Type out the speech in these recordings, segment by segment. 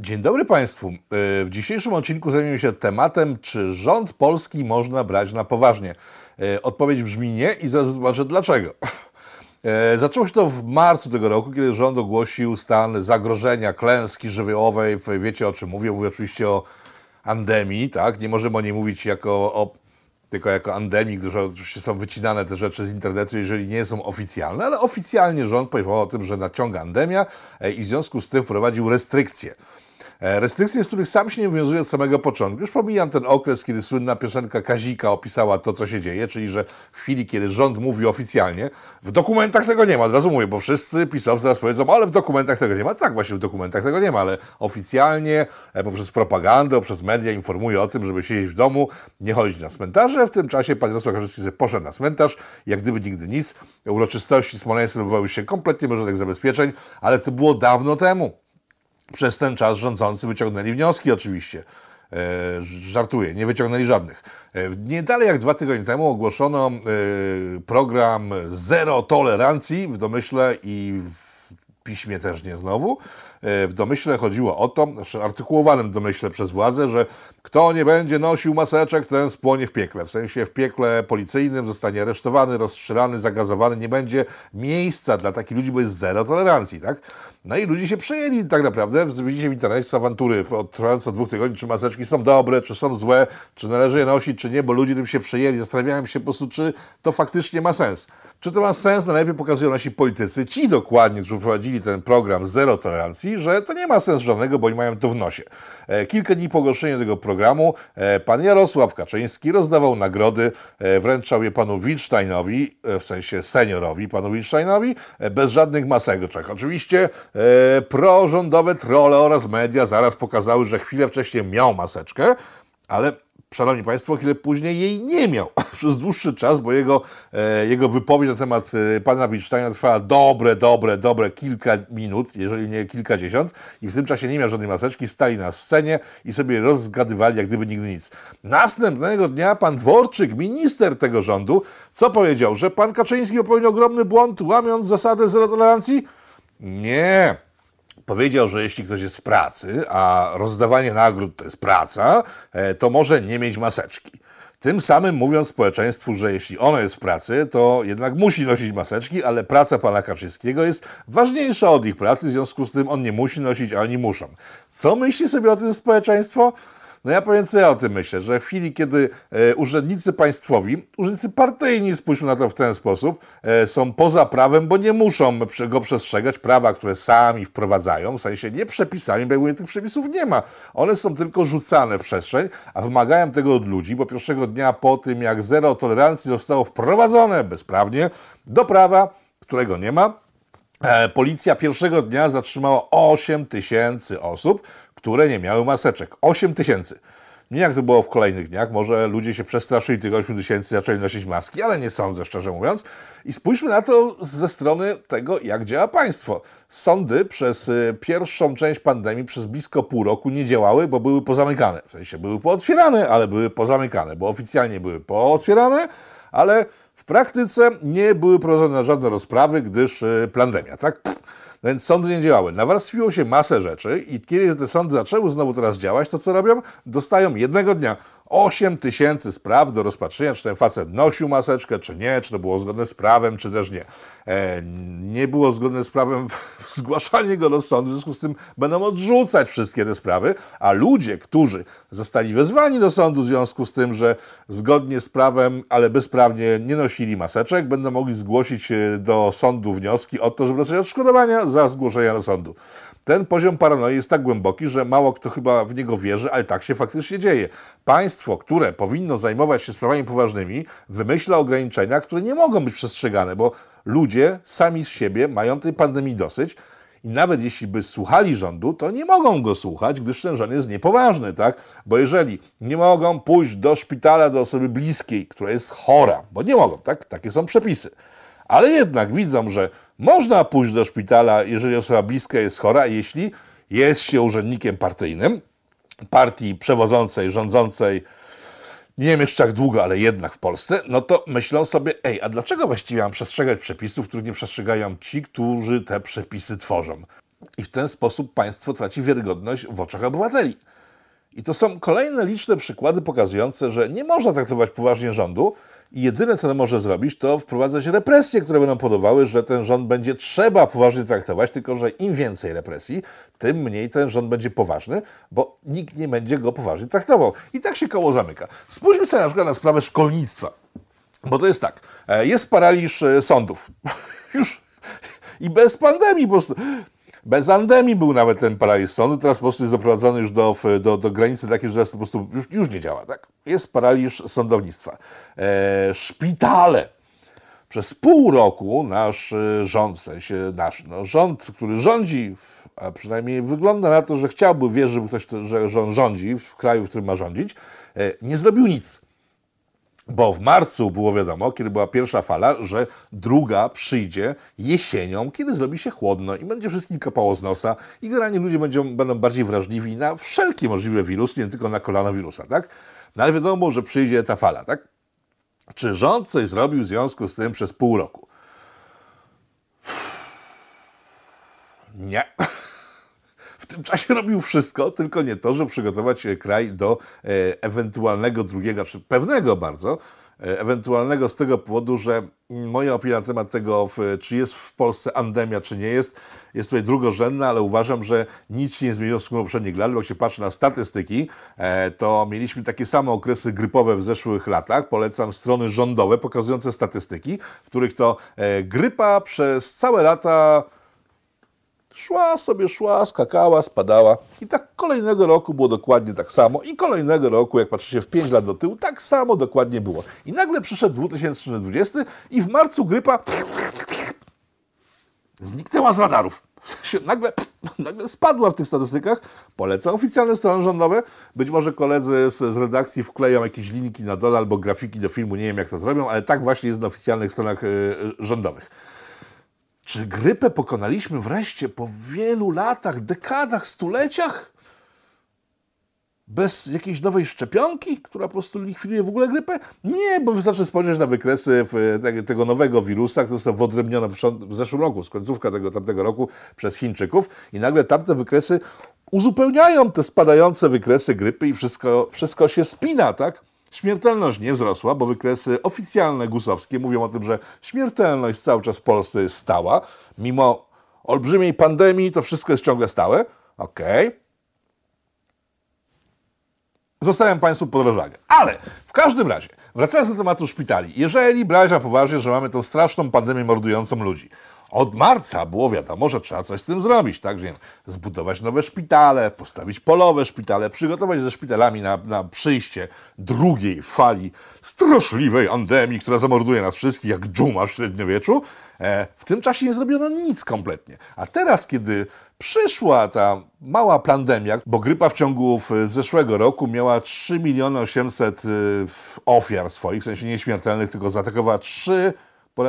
Dzień dobry Państwu. E, w dzisiejszym odcinku zajmiemy się tematem, czy rząd polski można brać na poważnie. E, odpowiedź brzmi nie i zaraz zobaczę dlaczego. E, zaczęło się to w marcu tego roku, kiedy rząd ogłosił stan zagrożenia klęski żywiołowej. Wiecie o czym mówię? Mówię oczywiście o andemii, tak? Nie możemy o niej mówić jako o tylko jako endemik, gdyż oczywiście są wycinane te rzeczy z internetu, jeżeli nie są oficjalne, ale oficjalnie rząd powiedział o tym, że naciąga endemia i w związku z tym wprowadził restrykcje. E, restrykcje, z których sam się nie wywiązuje od samego początku. Już pomijam ten okres, kiedy słynna piosenka Kazika opisała to, co się dzieje, czyli że w chwili, kiedy rząd mówi oficjalnie, w dokumentach tego nie ma, od razu mówię, bo wszyscy pisowcy zaraz powiedzą, ale w dokumentach tego nie ma. Tak, właśnie w dokumentach tego nie ma, ale oficjalnie, e, poprzez propagandę, poprzez media informuje o tym, żeby siedzieć w domu, nie chodzić na cmentarze. W tym czasie pan Jarosław Kaczyński poszedł na cmentarz, jak gdyby nigdy nic. Uroczystości smoleńskie odbywały się kompletnie bez żadnych zabezpieczeń, ale to było dawno temu przez ten czas rządzący wyciągnęli wnioski oczywiście. E, żartuję, nie wyciągnęli żadnych. E, nie dalej jak dwa tygodnie temu ogłoszono e, program zero tolerancji w domyśle i w piśmie też nie znowu. E, w domyśle chodziło o to, znaczy artykułowanym domyśle przez władzę, że kto nie będzie nosił maseczek, ten spłonie w piekle. W sensie w piekle policyjnym zostanie aresztowany, rozstrzelany, zagazowany. Nie będzie miejsca dla takich ludzi, bo jest zero tolerancji, tak? No i ludzie się przejęli tak naprawdę. Widzicie w internecie awantury trwające dwóch tygodni, czy maseczki są dobre, czy są złe, czy należy je nosić, czy nie, bo ludzie tym się przejęli. Zastanawiałem się po prostu, czy to faktycznie ma sens. Czy to ma sens? Najlepiej pokazują nasi politycy, ci dokładnie, którzy prowadzili ten program zero tolerancji, że to nie ma sensu żadnego, bo oni mają to w nosie. E, kilka dni po ogłoszeniu tego programu e, pan Jarosław Kaczyński rozdawał nagrody, e, wręczał je panu Wilsteinowi, w sensie seniorowi, panu Wilsteinowi, bez żadnych maseczek. Oczywiście prorządowe trole oraz media zaraz pokazały, że chwilę wcześniej miał maseczkę, ale Szanowni Państwo, chwilę później jej nie miał przez dłuższy czas, bo jego, e, jego wypowiedź na temat e, pana Wittsteina trwała dobre, dobre, dobre kilka minut, jeżeli nie kilkadziesiąt i w tym czasie nie miał żadnej maseczki, stali na scenie i sobie rozgadywali jak gdyby nigdy nic. Następnego dnia pan Dworczyk, minister tego rządu, co powiedział? Że pan Kaczyński popełnił ogromny błąd, łamiąc zasadę zero tolerancji? Nie powiedział, że jeśli ktoś jest w pracy, a rozdawanie nagród to jest praca, e, to może nie mieć maseczki. Tym samym mówiąc społeczeństwu, że jeśli ono jest w pracy, to jednak musi nosić maseczki, ale praca pana Kaczyńskiego jest ważniejsza od ich pracy, w związku z tym on nie musi nosić, a oni muszą. Co myśli sobie o tym społeczeństwo? No ja powiem, co ja o tym myślę, że w chwili, kiedy e, urzędnicy państwowi, urzędnicy partyjni, spójrzmy na to w ten sposób, e, są poza prawem, bo nie muszą go przestrzegać prawa, które sami wprowadzają, w sensie nie przepisami, bo tych przepisów nie ma. One są tylko rzucane w przestrzeń, a wymagają tego od ludzi, bo pierwszego dnia po tym, jak zero tolerancji zostało wprowadzone bezprawnie do prawa, którego nie ma, e, Policja pierwszego dnia zatrzymała 8 tysięcy osób, które nie miały maseczek. 8 tysięcy. Nie jak to było w kolejnych dniach, może ludzie się przestraszyli tych 8 tysięcy, zaczęli nosić maski, ale nie sądzę, szczerze mówiąc. I spójrzmy na to ze strony tego, jak działa państwo. Sądy przez y, pierwszą część pandemii, przez blisko pół roku nie działały, bo były pozamykane. W sensie były pootwierane, ale były pozamykane, bo oficjalnie były pootwierane, ale praktyce nie były prowadzone żadne rozprawy, gdyż y, pandemia, tak? No więc sądy nie działały. Nawarstwiło się masę rzeczy i kiedy te sądy zaczęły znowu teraz działać, to co robią? Dostają jednego dnia 8 tysięcy spraw do rozpatrzenia, czy ten facet nosił maseczkę, czy nie, czy to było zgodne z prawem, czy też nie. E, nie było zgodne z prawem zgłaszanie go do sądu, w związku z tym będą odrzucać wszystkie te sprawy, a ludzie, którzy zostali wezwani do sądu w związku z tym, że zgodnie z prawem, ale bezprawnie nie nosili maseczek, będą mogli zgłosić e, do sądu wnioski o to, żeby dostać odszkodowania za zgłoszenia do sądu. Ten poziom paranoi jest tak głęboki, że mało kto chyba w niego wierzy, ale tak się faktycznie dzieje. Państwo, które powinno zajmować się sprawami poważnymi, wymyśla ograniczenia, które nie mogą być przestrzegane, bo ludzie sami z siebie mają tej pandemii dosyć. I nawet jeśli by słuchali rządu, to nie mogą go słuchać, gdyż ten rząd jest niepoważny, tak? Bo jeżeli nie mogą pójść do szpitala do osoby bliskiej, która jest chora, bo nie mogą, tak? Takie są przepisy. Ale jednak widzą, że można pójść do szpitala, jeżeli osoba bliska jest chora, jeśli jest się urzędnikiem partyjnym, partii przewodzącej, rządzącej, nie wiem jeszcze jak długo, ale jednak w Polsce, no to myślą sobie, ej, a dlaczego właściwie mam przestrzegać przepisów, których nie przestrzegają ci, którzy te przepisy tworzą? I w ten sposób państwo traci wiarygodność w oczach obywateli. I to są kolejne liczne przykłady pokazujące, że nie można traktować poważnie rządu i jedyne, co może zrobić, to wprowadzać represje, które będą powodowały, że ten rząd będzie trzeba poważnie traktować, tylko że im więcej represji, tym mniej ten rząd będzie poważny, bo nikt nie będzie go poważnie traktował. I tak się koło zamyka. Spójrzmy sobie na przykład na sprawę szkolnictwa. Bo to jest tak, e, jest paraliż e, sądów. Już i bez pandemii po prostu. Bez andemii był nawet ten paraliż sądu, teraz po prostu jest doprowadzony już do, do, do granicy takiej, że teraz po prostu już, już nie działa. Tak? Jest paraliż sądownictwa. E, szpitale. Przez pół roku nasz e, rząd, w sensie nasz no, rząd, który rządzi, a przynajmniej wygląda na to, że chciałby wierzyć, ktoś, że on rządzi w kraju, w którym ma rządzić, e, nie zrobił nic. Bo w marcu było wiadomo, kiedy była pierwsza fala, że druga przyjdzie jesienią, kiedy zrobi się chłodno i będzie wszystkim kapało z nosa i generalnie ludzie będą, będą bardziej wrażliwi na wszelkie możliwe wirusy, nie tylko na koronawirusa, tak? No ale wiadomo, że przyjdzie ta fala, tak? Czy rząd coś zrobił w związku z tym przez pół roku? Nie tym czasie robił wszystko, tylko nie to, żeby przygotować kraj do e, ewentualnego drugiego, czy pewnego bardzo, e, ewentualnego z tego powodu, że moja opinia na temat tego, czy jest w Polsce andemia, czy nie jest, jest tutaj drugorzędna, ale uważam, że nic się nie zmieniło w stosunku do poprzednich lat, bo jak się patrzy na statystyki, e, to mieliśmy takie same okresy grypowe w zeszłych latach. Polecam strony rządowe pokazujące statystyki, w których to grypa przez całe lata Szła sobie, szła, skakała, spadała. I tak kolejnego roku było dokładnie tak samo. I kolejnego roku, jak patrzycie w 5 lat do tyłu, tak samo dokładnie było. I nagle przyszedł 2020 i w marcu grypa zniknęła z radarów. Nagle, nagle spadła w tych statystykach. Polecam oficjalne strony rządowe. Być może koledzy z, z redakcji wkleją jakieś linki na dole albo grafiki do filmu. Nie wiem, jak to zrobią, ale tak właśnie jest na oficjalnych stronach y, rządowych. Czy grypę pokonaliśmy wreszcie po wielu latach, dekadach, stuleciach? Bez jakiejś nowej szczepionki, która po prostu likwiduje w ogóle grypę? Nie, bo wystarczy spojrzeć na wykresy tego nowego wirusa, który został wyodrębniony w zeszłym roku, z końcówka tego tamtego roku przez Chińczyków i nagle tamte wykresy uzupełniają te spadające wykresy grypy i wszystko, wszystko się spina, tak? Śmiertelność nie wzrosła, bo wykresy oficjalne gusowskie mówią o tym, że śmiertelność cały czas w Polsce jest stała. Mimo olbrzymiej pandemii to wszystko jest ciągle stałe. Okej. Okay. Zostawiam Państwu pod rozwagę. Ale w każdym razie, wracając do tematu szpitali, jeżeli brać na poważnie, że mamy tą straszną pandemię mordującą ludzi, od marca było wiadomo, że trzeba coś z tym zrobić, tak? Wiem, zbudować nowe szpitale, postawić polowe szpitale, przygotować ze szpitalami na, na przyjście drugiej fali straszliwej endemii, która zamorduje nas wszystkich jak dżuma w średniowieczu. E, w tym czasie nie zrobiono nic kompletnie. A teraz, kiedy przyszła ta mała pandemia, bo grypa w ciągu zeszłego roku miała 3 miliony 800 y, ofiar swoich, w sensie nieśmiertelnych, tylko zaatakowała 3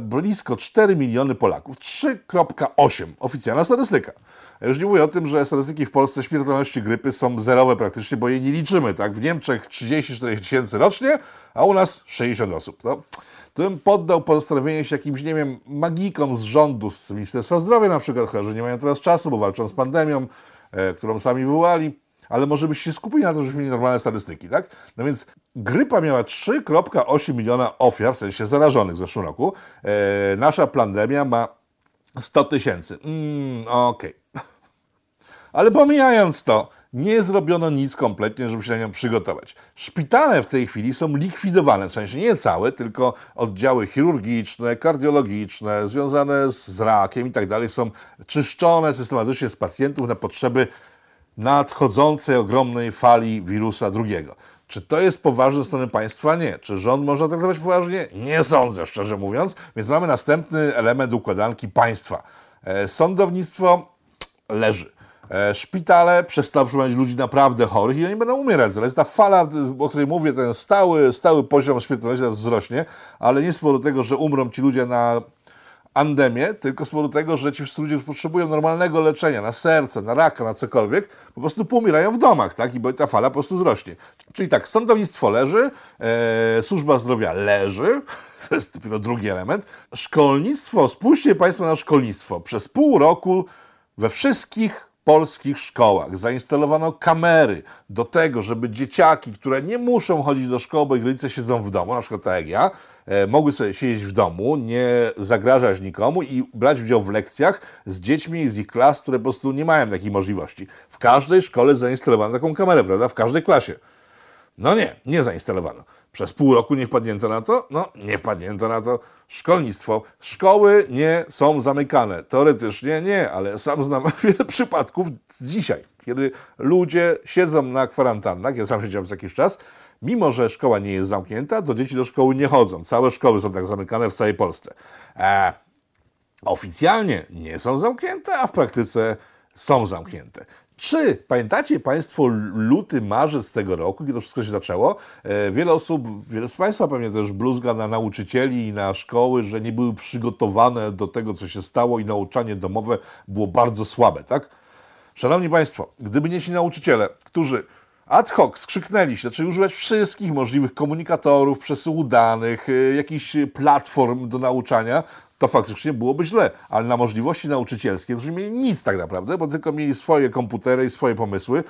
blisko 4 miliony Polaków. 3,8 oficjalna statystyka. Ja już nie mówię o tym, że statystyki w Polsce śmiertelności grypy są zerowe praktycznie, bo je nie liczymy. Tak? W Niemczech 34 tysięcy rocznie, a u nas 60 osób. No, to bym poddał pozostanowienie się jakimś, nie wiem, magikom z rządu, z Ministerstwa Zdrowia na przykład, że nie mają teraz czasu, bo walczą z pandemią, e, którą sami wywołali ale może byście skupili na to, żebyśmy mieli normalne statystyki, tak? No więc grypa miała 3,8 miliona ofiar, w sensie zarażonych w zeszłym roku. E, nasza pandemia ma 100 tysięcy. Mm, Okej. Okay. Ale pomijając to, nie zrobiono nic kompletnie, żeby się na nią przygotować. Szpitale w tej chwili są likwidowane, w sensie nie całe, tylko oddziały chirurgiczne, kardiologiczne, związane z rakiem i tak dalej, są czyszczone systematycznie z pacjentów na potrzeby nadchodzącej ogromnej fali wirusa drugiego. Czy to jest poważne ze strony państwa? Nie. Czy rząd można traktować poważnie? Nie sądzę, szczerze mówiąc. Więc mamy następny element układanki państwa. E, sądownictwo leży. E, szpitale przestały przyjmować ludzi naprawdę chorych i oni będą umierać. Zaraz ta fala, o której mówię, ten stały, stały poziom śmiertelności wzrośnie, ale nie z powodu tego, że umrą ci ludzie na andemię, tylko z powodu tego, że ci wszyscy ludzie potrzebują normalnego leczenia na serce, na raka, na cokolwiek, po prostu pomierają w domach, tak? I bo ta fala po prostu wzrośnie. Czyli tak, sądownictwo leży, e, służba zdrowia leży, to jest dopiero drugi element. Szkolnictwo, spójrzcie Państwo na szkolnictwo. Przez pół roku We wszystkich polskich szkołach zainstalowano kamery do tego, żeby dzieciaki, które nie muszą chodzić do szkoły, bo ich rodzice siedzą w domu, na przykład tak jak ja, mogły sobie siedzieć w domu, nie zagrażać nikomu i brać udział w lekcjach z dziećmi z ich klas, które po prostu nie mają takiej możliwości. W każdej szkole zainstalowano taką kamerę, prawda? W każdej klasie. No nie, nie zainstalowano. Przez pół roku nie wpadnięto na to? No, nie wpadnięto na to. Szkolnictwo. Szkoły nie są zamykane. Teoretycznie nie, ale sam znam wiele przypadków dzisiaj, kiedy ludzie siedzą na kwarantannach, ja sam siedziałem przez jakiś czas, mimo że szkoła nie jest zamknięta, to dzieci do szkoły nie chodzą. Całe szkoły są tak zamykane w całej Polsce. E, oficjalnie nie są zamknięte, a w praktyce są zamknięte. Czy pamiętacie Państwo luty, marzec tego roku, kiedy to wszystko się zaczęło? E, wiele osób, wiele z Państwa pewnie też bluzga na nauczycieli i na szkoły, że nie były przygotowane do tego, co się stało i nauczanie domowe było bardzo słabe, tak? Szanowni Państwo, gdyby nie ci nauczyciele, którzy ad hoc skrzyknęli się, zaczęli używać wszystkich możliwych komunikatorów, przesyłu danych, e, jakichś platform do nauczania, to faktycznie byłoby źle, ale na możliwości nauczycielskie, którzy mieli nic tak naprawdę, bo tylko mieli swoje komputery i swoje pomysły,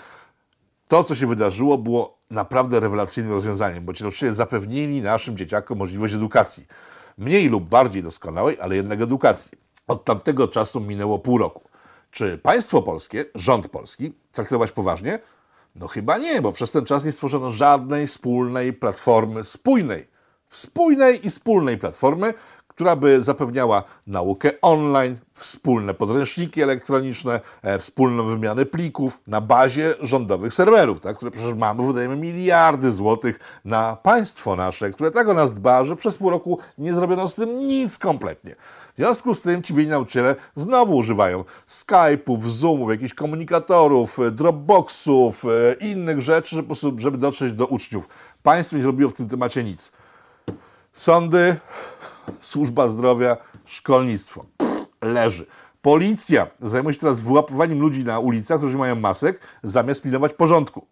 to, co się wydarzyło, było naprawdę rewelacyjnym rozwiązaniem, bo ci nauczyciele zapewnili naszym dzieciakom możliwość edukacji. Mniej lub bardziej doskonałej, ale jednak edukacji. Od tamtego czasu minęło pół roku. Czy państwo polskie, rząd polski, traktować poważnie? No chyba nie, bo przez ten czas nie stworzono żadnej wspólnej platformy, spójnej, spójnej i wspólnej platformy, która by zapewniała naukę online, wspólne podręczniki elektroniczne, e, wspólną wymianę plików na bazie rządowych serwerów, tak, które przecież mamy, wydajemy miliardy złotych na państwo nasze, które tak o nas dba, że przez pół roku nie zrobiono z tym nic kompletnie. W związku z tym ci byli nauczyciele znowu używają Skype'ów, Zoomów, jakichś komunikatorów, e, Dropboxów, e, innych rzeczy, żeby, żeby dotrzeć do uczniów. Państwo nie zrobiło w tym temacie nic. Sądy, służba zdrowia, szkolnictwo. Pff, leży. Policja zajmuje się teraz wyłapywaniem ludzi na ulicach, którzy mają masek, zamiast pilnować porządku.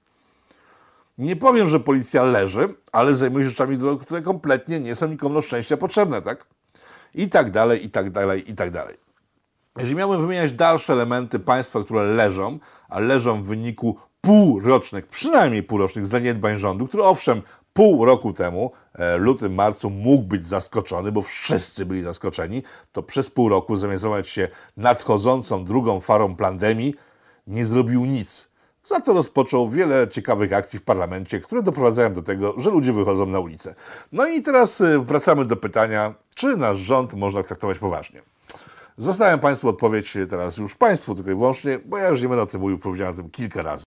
Nie powiem, że policja leży, ale zajmuje się rzeczami, które kompletnie nie są nikomu szczęścia potrzebne, tak? I tak dalej, i tak dalej, i tak dalej. Jeżeli miałbym wymieniać dalsze elementy państwa, które leżą, a leżą w wyniku półrocznych, przynajmniej półrocznych zaniedbań rządu, który owszem pół roku temu, e, lutym, marcu, mógł być zaskoczony, bo wszyscy byli zaskoczeni, to przez pół roku, zamiast zajmować się nadchodzącą drugą farą pandemii, nie zrobił nic. Za to rozpoczął wiele ciekawych akcji w parlamencie, które doprowadzają do tego, że ludzie wychodzą na ulicę. No i teraz e, wracamy do pytania, czy nasz rząd można traktować poważnie. Zostawiam Państwu odpowiedź teraz już Państwu tylko i wyłącznie, bo ja już nie będę o tym mówił, powiedziałem o tym kilka razy.